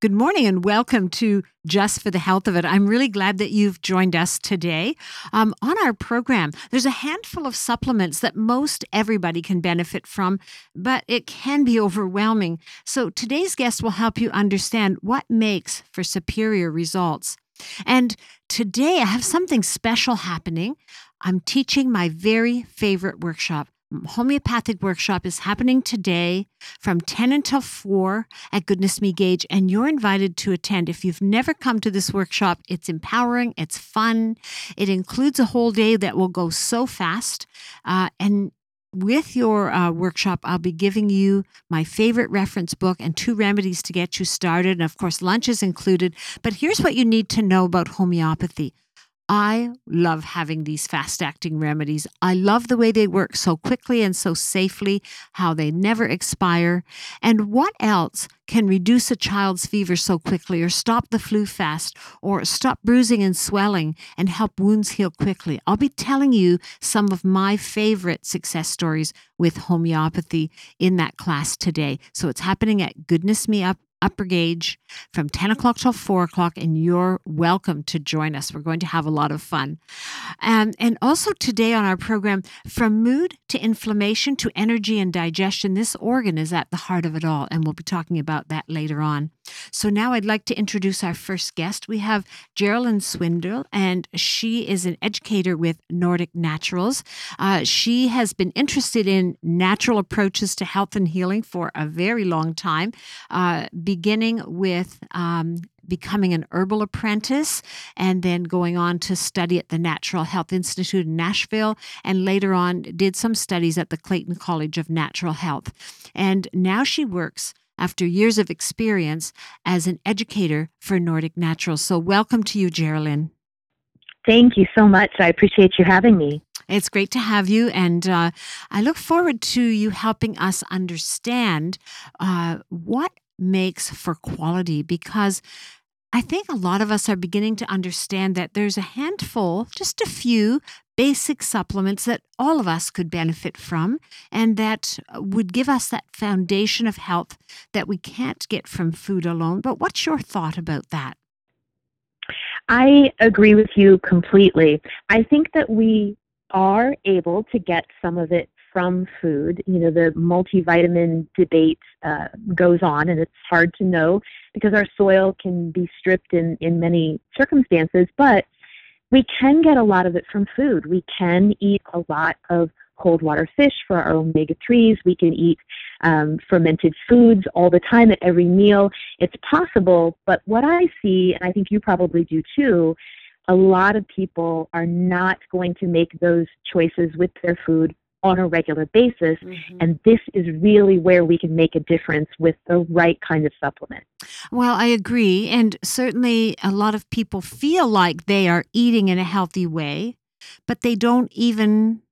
Good morning and welcome to Just for the Health of It. I'm really glad that you've joined us today. Um, on our program, there's a handful of supplements that most everybody can benefit from, but it can be overwhelming. So today's guest will help you understand what makes for superior results. And today I have something special happening. I'm teaching my very favorite workshop homeopathic workshop is happening today from 10 until 4 at Goodness Me Gage, and you're invited to attend. If you've never come to this workshop, it's empowering, it's fun, it includes a whole day that will go so fast. Uh, and with your uh, workshop, I'll be giving you my favorite reference book and two remedies to get you started. And of course, lunch is included. But here's what you need to know about homeopathy I love having these fast acting remedies. I love the way they work so quickly and so safely, how they never expire. And what else can reduce a child's fever so quickly, or stop the flu fast, or stop bruising and swelling and help wounds heal quickly? I'll be telling you some of my favorite success stories with homeopathy in that class today. So it's happening at Goodness Me Up Upper Gage from 10 o'clock till 4 o'clock, and you're welcome to join us. We're going to have a lot of fun. Um, and also today on our program, from mood to inflammation to energy and digestion, this organ is at the heart of it all, and we'll be talking about that later on. So now I'd like to introduce our first guest. We have Geraldine Swindle, and she is an educator with Nordic Naturals. Uh, she has been interested in natural approaches to health and healing for a very long time, uh, beginning with um, becoming an herbal apprentice and then going on to study at the Natural Health Institute in Nashville and later on did some studies at the Clayton College of Natural Health. And now she works after years of experience as an educator for Nordic Naturals. So, welcome to you, Geraldine. Thank you so much. I appreciate you having me. It's great to have you, and uh, I look forward to you helping us understand uh, what makes for quality because I think a lot of us are beginning to understand that there's a handful, just a few basic supplements that all of us could benefit from and that uh, would give us that foundation of health that we can't get from food alone. But what's your thought about that? I agree with you completely. I think that we are able to get some of it from food. You know, the multivitamin debate uh, goes on, and it's hard to know because our soil can be stripped in, in many circumstances, but we can get a lot of it from food. We can eat a lot of cold water fish for our omega 3s. We can eat um, fermented foods all the time at every meal. It's possible, but what I see, and I think you probably do too, a lot of people are not going to make those choices with their food on a regular basis. Mm-hmm. And this is really where we can make a difference with the right kind of supplement. Well, I agree. And certainly a lot of people feel like they are eating in a healthy way, but they don't even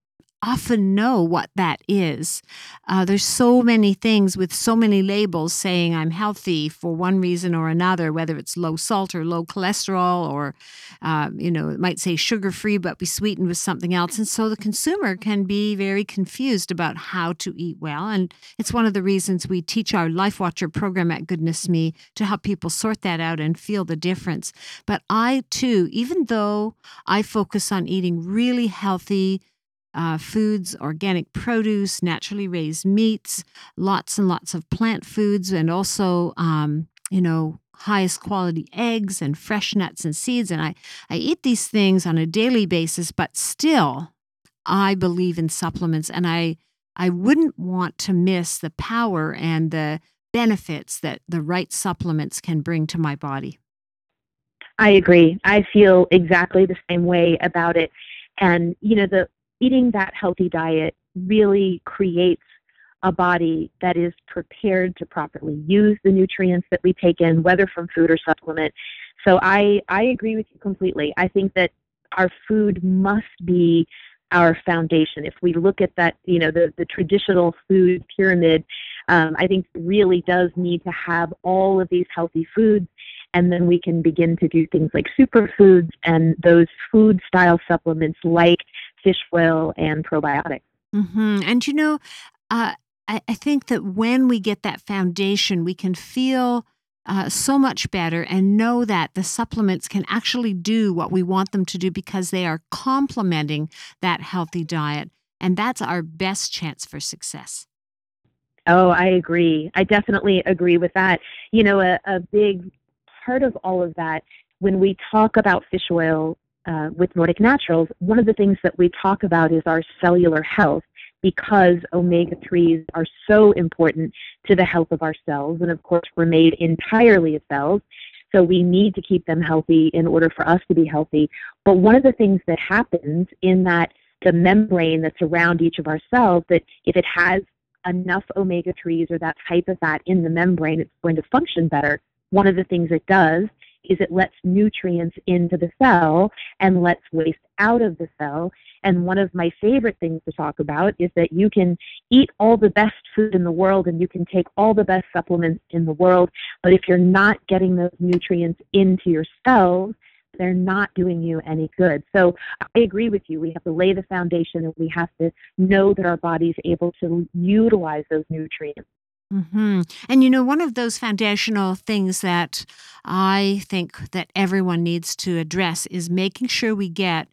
often know what that is. Uh, there's so many things with so many labels saying I'm healthy for one reason or another, whether it's low salt or low cholesterol, or uh, you know, it might say sugar free but be sweetened with something else. And so the consumer can be very confused about how to eat well. And it's one of the reasons we teach our Life Watcher program at Goodness Me to help people sort that out and feel the difference. But I too, even though I focus on eating really healthy, uh, foods, organic produce, naturally raised meats, lots and lots of plant foods, and also, um, you know, highest quality eggs and fresh nuts and seeds. And I, I eat these things on a daily basis, but still, I believe in supplements and I, I wouldn't want to miss the power and the benefits that the right supplements can bring to my body. I agree. I feel exactly the same way about it. And, you know, the eating that healthy diet really creates a body that is prepared to properly use the nutrients that we take in, whether from food or supplement. So I, I agree with you completely. I think that our food must be our foundation. If we look at that, you know, the, the traditional food pyramid, um, I think really does need to have all of these healthy foods. And then we can begin to do things like superfoods and those food style supplements like fish oil and probiotics. Mm-hmm. And you know, uh, I, I think that when we get that foundation, we can feel uh, so much better and know that the supplements can actually do what we want them to do because they are complementing that healthy diet. And that's our best chance for success. Oh, I agree. I definitely agree with that. You know, a, a big part of all of that, when we talk about fish oil uh, with Nordic Naturals, one of the things that we talk about is our cellular health because omega 3s are so important to the health of our cells. And of course, we're made entirely of cells. So we need to keep them healthy in order for us to be healthy. But one of the things that happens in that the membrane that's around each of our cells, that if it has enough omega 3s or that type of fat in the membrane, it's going to function better. One of the things it does is it lets nutrients into the cell and lets waste out of the cell. And one of my favorite things to talk about is that you can eat all the best food in the world and you can take all the best supplements in the world, but if you're not getting those nutrients into your cells, they're not doing you any good. So I agree with you. We have to lay the foundation and we have to know that our body's able to utilize those nutrients. Mm-hmm. And you know, one of those foundational things that I think that everyone needs to address is making sure we get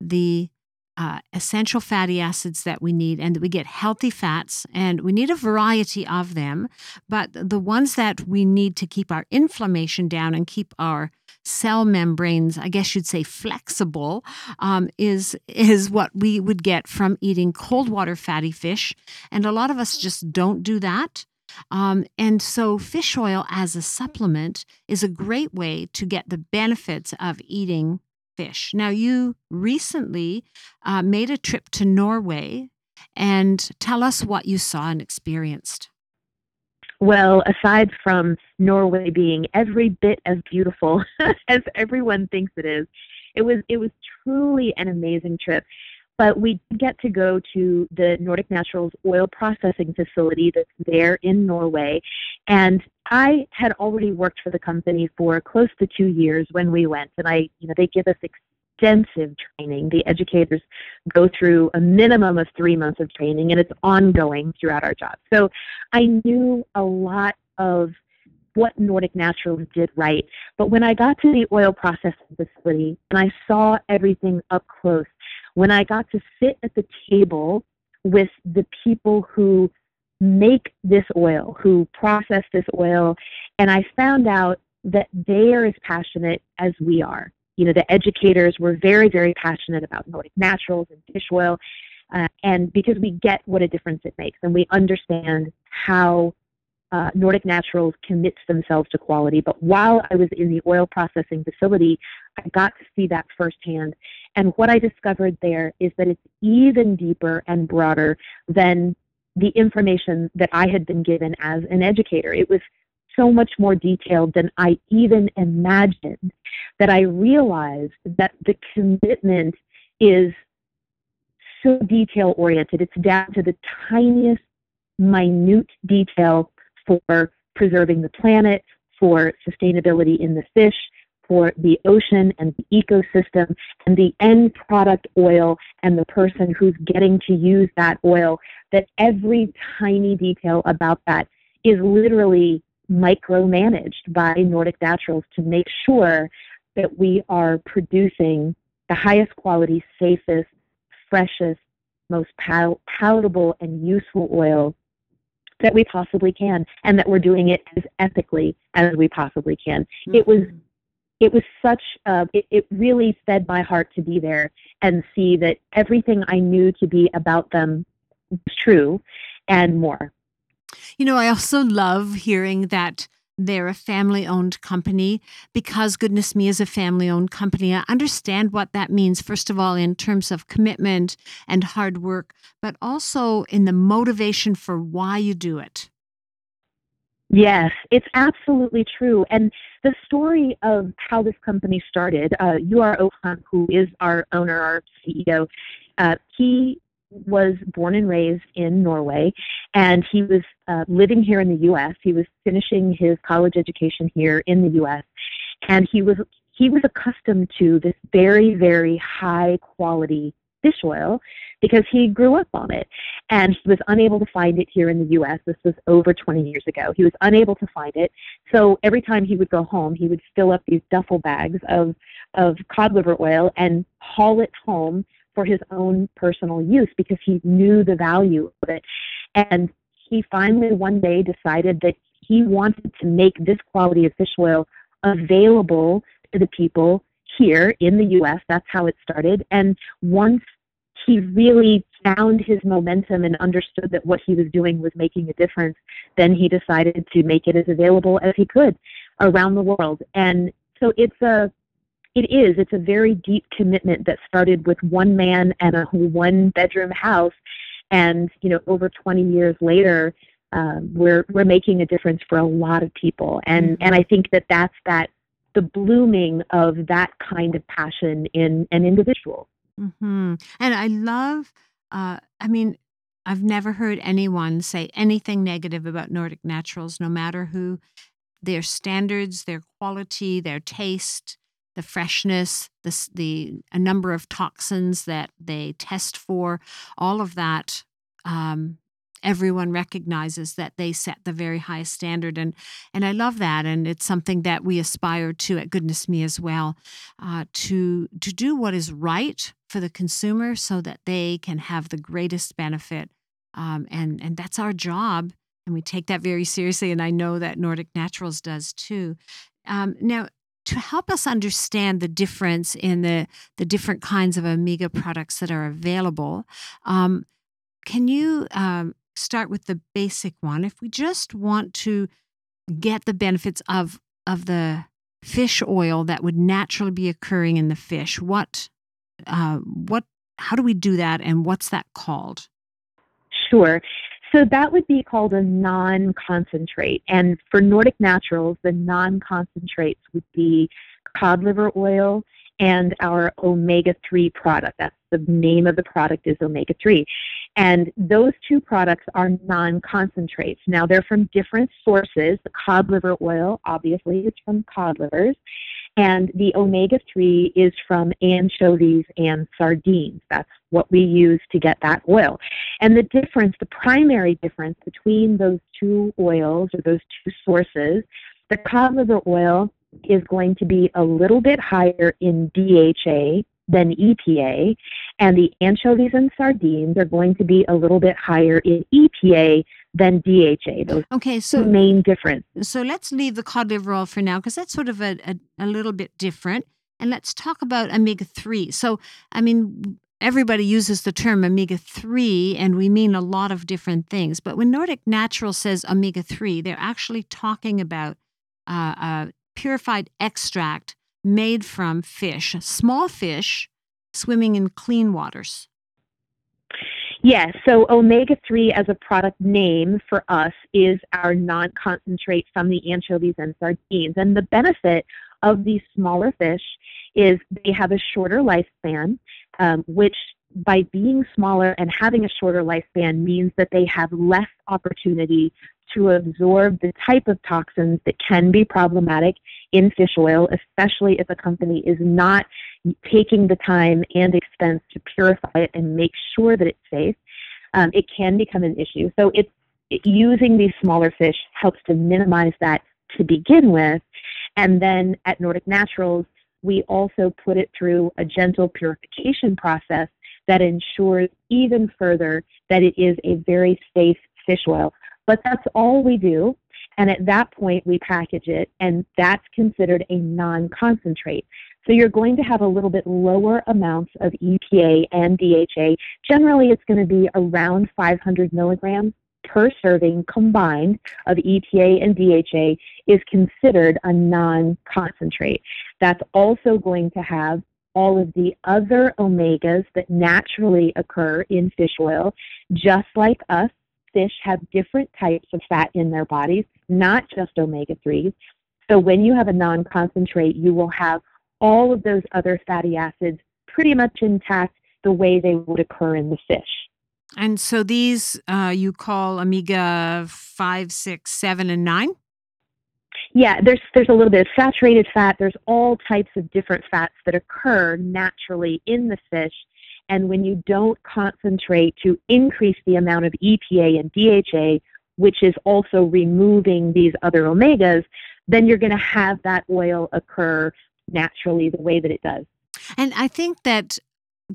the uh, essential fatty acids that we need and that we get healthy fats and we need a variety of them but the ones that we need to keep our inflammation down and keep our cell membranes i guess you'd say flexible um, is is what we would get from eating cold water fatty fish and a lot of us just don't do that um, and so, fish oil as a supplement is a great way to get the benefits of eating fish. Now, you recently uh, made a trip to Norway and tell us what you saw and experienced. Well, aside from Norway being every bit as beautiful as everyone thinks it is, it was it was truly an amazing trip. But we get to go to the Nordic Naturals oil processing facility that's there in Norway. And I had already worked for the company for close to two years when we went. And I, you know, they give us extensive training. The educators go through a minimum of three months of training, and it's ongoing throughout our job. So I knew a lot of what Nordic Naturals did right. But when I got to the oil processing facility and I saw everything up close, when I got to sit at the table with the people who make this oil, who process this oil, and I found out that they are as passionate as we are. You know, the educators were very, very passionate about Nordic naturals and fish oil, uh, and because we get what a difference it makes, and we understand how uh, Nordic Naturals commits themselves to quality. But while I was in the oil processing facility, I got to see that firsthand. And what I discovered there is that it's even deeper and broader than the information that I had been given as an educator. It was so much more detailed than I even imagined that I realized that the commitment is so detail oriented. It's down to the tiniest, minute detail for preserving the planet, for sustainability in the fish, for the ocean and the ecosystem, and the end product oil and the person who's getting to use that oil, that every tiny detail about that is literally micromanaged by Nordic Naturals to make sure that we are producing the highest quality, safest, freshest, most pal- palatable and useful oil that we possibly can and that we're doing it as ethically as we possibly can. Mm-hmm. It was it was such uh, it, it really fed my heart to be there and see that everything I knew to be about them was true and more. You know, I also love hearing that they're a family owned company because goodness me is a family owned company. I understand what that means, first of all, in terms of commitment and hard work, but also in the motivation for why you do it. Yes, it's absolutely true. And the story of how this company started, uh, Joar Opheim, who is our owner, our CEO, uh, he was born and raised in Norway, and he was uh, living here in the U.S. He was finishing his college education here in the U.S., and he was he was accustomed to this very very high quality fish oil because he grew up on it and he was unable to find it here in the US. This was over 20 years ago. He was unable to find it. So every time he would go home, he would fill up these duffel bags of, of cod liver oil and haul it home for his own personal use because he knew the value of it. And he finally one day decided that he wanted to make this quality of fish oil available to the people here in the US. That's how it started. And once he really found his momentum and understood that what he was doing was making a difference, then he decided to make it as available as he could around the world. And so it's a it is. It's a very deep commitment that started with one man and a one bedroom house. And, you know, over 20 years later, um, we're, we're making a difference for a lot of people. And, mm-hmm. and I think that that's that, the blooming of that kind of passion in an individual. Mm-hmm. And I love, uh, I mean, I've never heard anyone say anything negative about Nordic Naturals, no matter who their standards, their quality, their taste, the freshness, the, the a number of toxins that they test for, all of that. Um, everyone recognizes that they set the very highest standard, and and I love that, and it's something that we aspire to at Goodness Me as well, uh, to to do what is right for the consumer, so that they can have the greatest benefit, um, and and that's our job, and we take that very seriously, and I know that Nordic Naturals does too. Um, now, to help us understand the difference in the, the different kinds of omega products that are available, um, can you um, start with the basic one? If we just want to get the benefits of, of the fish oil that would naturally be occurring in the fish, what, uh, what, how do we do that, and what's that called? Sure. So that would be called a non-concentrate. And for Nordic Naturals, the non-concentrates would be cod liver oil and our omega-3 product. That's the name of the product is omega-3. And those two products are non-concentrates. Now they're from different sources. The cod liver oil, obviously, is from cod livers. And the omega 3 is from anchovies and sardines. That's what we use to get that oil. And the difference, the primary difference between those two oils or those two sources, the cod liver oil is going to be a little bit higher in DHA than EPA, and the anchovies and sardines are going to be a little bit higher in EPA than DHA. Those okay, so The main difference. So let's leave the cod liver oil for now because that's sort of a, a, a little bit different. And let's talk about omega 3. So, I mean, everybody uses the term omega 3 and we mean a lot of different things. But when Nordic Natural says omega 3, they're actually talking about uh, a purified extract made from fish, small fish swimming in clean waters. Yes, so omega 3 as a product name for us is our non concentrate from the anchovies and sardines. And the benefit of these smaller fish is they have a shorter lifespan, um, which by being smaller and having a shorter lifespan means that they have less opportunity to absorb the type of toxins that can be problematic in fish oil, especially if a company is not taking the time and expense to purify it and make sure that it's safe. Um, it can become an issue. So it's it, using these smaller fish helps to minimize that to begin with. And then at Nordic Naturals, we also put it through a gentle purification process that ensures even further that it is a very safe fish oil. But that's all we do. And at that point, we package it, and that's considered a non concentrate. So you're going to have a little bit lower amounts of EPA and DHA. Generally, it's going to be around 500 milligrams per serving combined of EPA and DHA is considered a non concentrate. That's also going to have all of the other omegas that naturally occur in fish oil. Just like us, fish have different types of fat in their bodies, not just omega 3s. So when you have a non concentrate, you will have all of those other fatty acids pretty much intact the way they would occur in the fish. And so these uh, you call omega 5, 6, 7, and 9? Yeah, there's there's a little bit of saturated fat. There's all types of different fats that occur naturally in the fish, And when you don't concentrate to increase the amount of EPA and DHA, which is also removing these other omegas, then you're going to have that oil occur naturally the way that it does. And I think that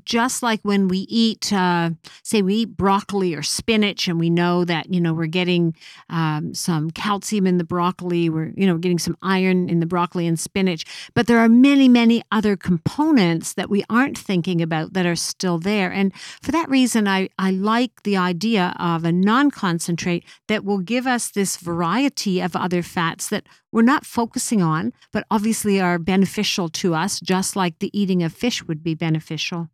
just like when we eat, uh, say, we eat broccoli or spinach, and we know that you know we're getting um, some calcium in the broccoli, we're you know getting some iron in the broccoli and spinach, but there are many, many other components that we aren't thinking about that are still there. And for that reason, I I like the idea of a non-concentrate that will give us this variety of other fats that we're not focusing on, but obviously are beneficial to us, just like the eating of fish would be beneficial.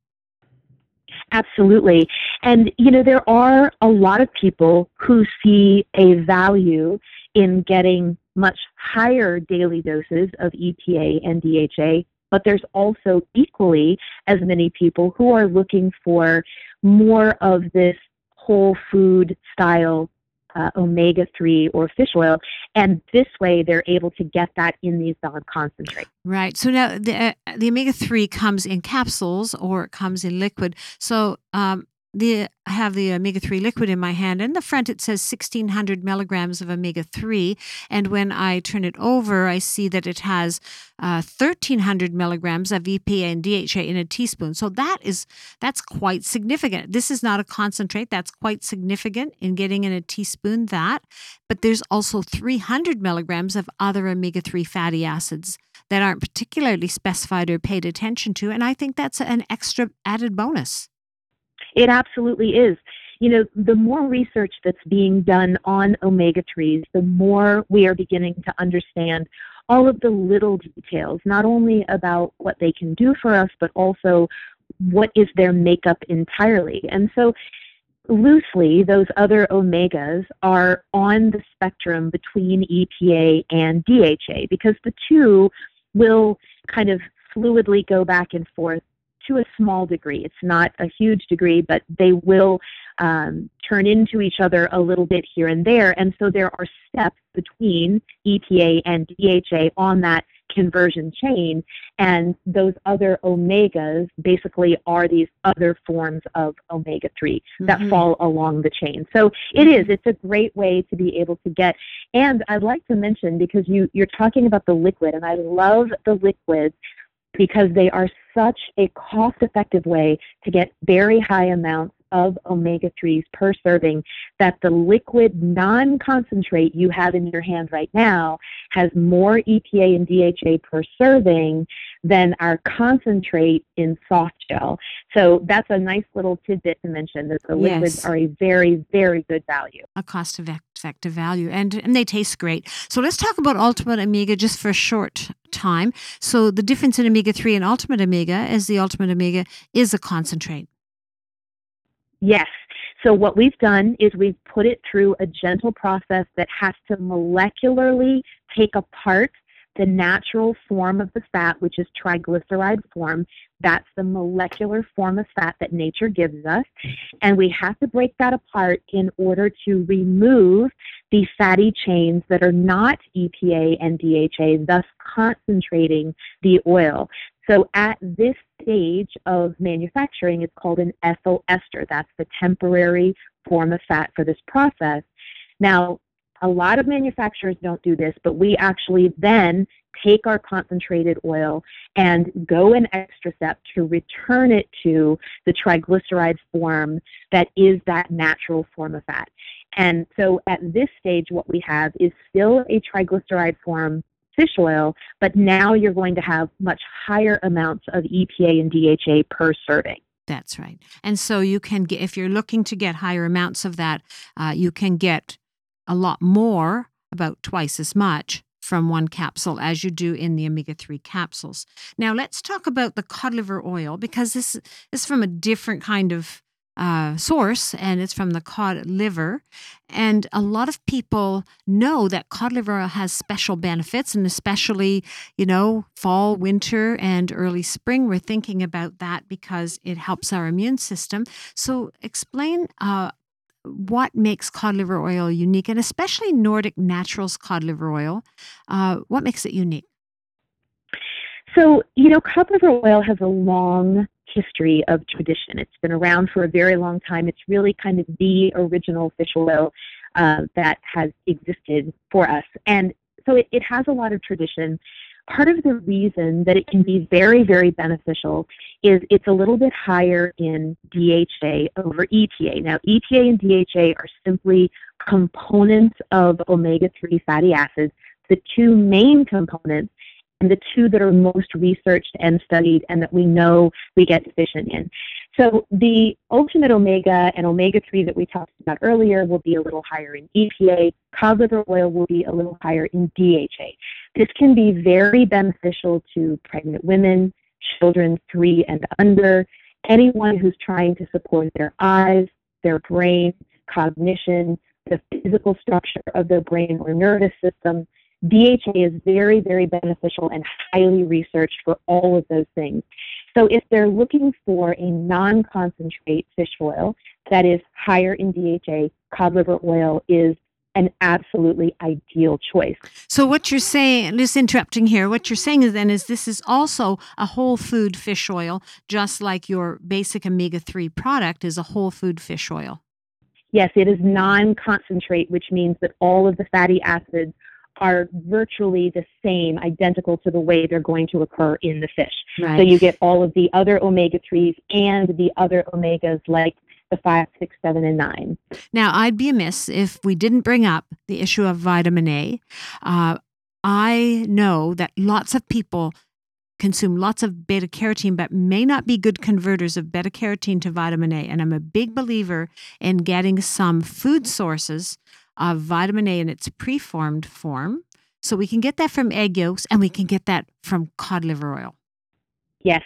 Absolutely. And, you know, there are a lot of people who see a value in getting much higher daily doses of EPA and DHA, but there's also equally as many people who are looking for more of this whole food style uh, omega 3 or fish oil. And this way, they're able to get that in these non concentrates. Right. So now the, uh, the omega 3 comes in capsules or it comes in liquid. So um, the I have the omega 3 liquid in my hand. In the front, it says 1600 milligrams of omega 3. And when I turn it over, I see that it has uh, 1300 milligrams of EPA and DHA in a teaspoon. So that is that's quite significant. This is not a concentrate. That's quite significant in getting in a teaspoon that. But there's also 300 milligrams of other omega 3 fatty acids that aren't particularly specified or paid attention to. And I think that's an extra added bonus. It absolutely is. You know, the more research that's being done on omega 3s, the more we are beginning to understand all of the little details, not only about what they can do for us, but also what is their makeup entirely. And so, loosely, those other omegas are on the spectrum between EPA and DHA because the two will kind of fluidly go back and forth to a small degree. It's not a huge degree, but they will um, turn into each other a little bit here and there. And so there are steps between EPA and DHA on that conversion chain. And those other omegas basically are these other forms of omega 3 mm-hmm. that fall along the chain. So it is, it's a great way to be able to get. And I'd like to mention, because you, you're talking about the liquid, and I love the liquids because they are such a cost effective way to get very high amounts of omega 3s per serving that the liquid non concentrate you have in your hand right now has more EPA and DHA per serving than our concentrate in soft gel. So that's a nice little tidbit to mention that the yes. liquids are a very, very good value. A cost effective value, and, and they taste great. So let's talk about Ultimate Omega just for a short time. So the difference in omega 3 and Ultimate Omega is the Ultimate Omega is a concentrate. Yes. So what we've done is we've put it through a gentle process that has to molecularly take apart the natural form of the fat, which is triglyceride form. That's the molecular form of fat that nature gives us. And we have to break that apart in order to remove the fatty chains that are not EPA and DHA, thus concentrating the oil. So at this stage of manufacturing, it's called an ethyl ester. That's the temporary form of fat for this process. Now, a lot of manufacturers don't do this, but we actually then take our concentrated oil and go an extra step to return it to the triglyceride form that is that natural form of fat. And so at this stage, what we have is still a triglyceride form fish oil, but now you're going to have much higher amounts of EPA and DHA per serving. That's right. And so you can get, if you're looking to get higher amounts of that, uh, you can get a lot more, about twice as much from one capsule as you do in the omega 3 capsules. Now, let's talk about the cod liver oil because this is from a different kind of uh, source and it's from the cod liver. And a lot of people know that cod liver has special benefits, and especially, you know, fall, winter, and early spring, we're thinking about that because it helps our immune system. So, explain uh, what makes cod liver oil unique, and especially Nordic Naturals cod liver oil. Uh, what makes it unique? So, you know, cod liver oil has a long history of tradition. It's been around for a very long time. It's really kind of the original fish oil uh, that has existed for us. And so it, it has a lot of tradition. Part of the reason that it can be very, very beneficial is it's a little bit higher in DHA over EPA. Now, EPA and DHA are simply components of omega 3 fatty acids, the two main components and the two that are most researched and studied and that we know we get deficient in. So the ultimate omega and omega 3 that we talked about earlier will be a little higher in EPA. Cod liver oil will be a little higher in DHA. This can be very beneficial to pregnant women, children three and under, anyone who's trying to support their eyes, their brain, cognition, the physical structure of their brain or nervous system, DHA is very, very beneficial and highly researched for all of those things. So if they're looking for a non-concentrate fish oil that is higher in DHA, cod liver oil is an absolutely ideal choice. So what you're saying, just interrupting here, what you're saying is then is this is also a whole food fish oil, just like your basic omega-3 product is a whole food fish oil. Yes, it is non-concentrate, which means that all of the fatty acids are virtually the same, identical to the way they're going to occur in the fish. Right. So you get all of the other omega 3s and the other omegas like the 5, 6, 7, and 9. Now, I'd be amiss if we didn't bring up the issue of vitamin A. Uh, I know that lots of people consume lots of beta carotene but may not be good converters of beta carotene to vitamin A. And I'm a big believer in getting some food sources of vitamin A in its preformed form. So we can get that from egg yolks and we can get that from cod liver oil. Yes.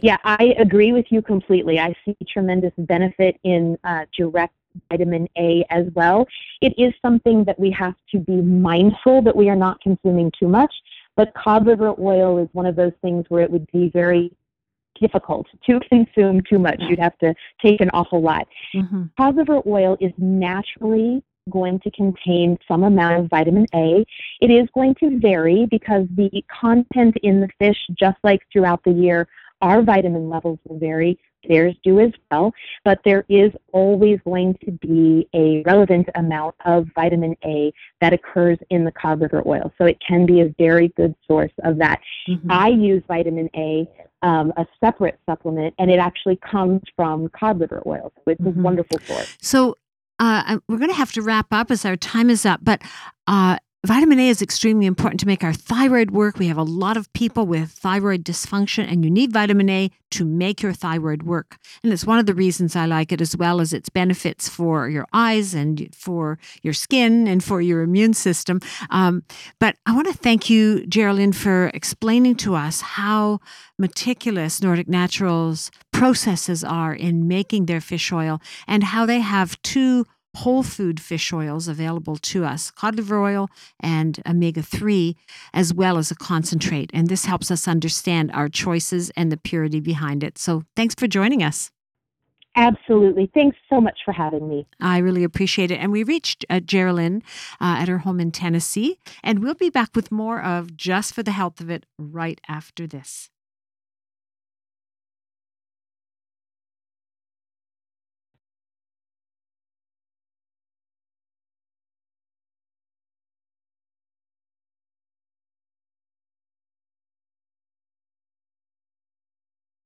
Yeah, I agree with you completely. I see tremendous benefit in uh, direct vitamin A as well. It is something that we have to be mindful that we are not consuming too much, but cod liver oil is one of those things where it would be very difficult to consume too much. You'd have to take an awful lot. Mm-hmm. Cod liver oil is naturally going to contain some amount of vitamin A. It is going to vary because the content in the fish, just like throughout the year, our vitamin levels will vary. Theirs do as well, but there is always going to be a relevant amount of vitamin A that occurs in the cod liver oil. So it can be a very good source of that. Mm-hmm. I use vitamin A, um, a separate supplement, and it actually comes from cod liver oil. So it's mm-hmm. a wonderful source. So uh, we're going to have to wrap up as our time is up, but uh, Vitamin A is extremely important to make our thyroid work. We have a lot of people with thyroid dysfunction, and you need vitamin A to make your thyroid work. And it's one of the reasons I like it, as well as its benefits for your eyes and for your skin and for your immune system. Um, but I want to thank you, Geraldine, for explaining to us how meticulous Nordic Naturals processes are in making their fish oil and how they have two whole food fish oils available to us cod liver oil and omega 3, as well as a concentrate. And this helps us understand our choices and the purity behind it. So thanks for joining us. Absolutely. Thanks so much for having me. I really appreciate it. And we reached uh, Geraldine uh, at her home in Tennessee, and we'll be back with more of Just for the Health of It right after this.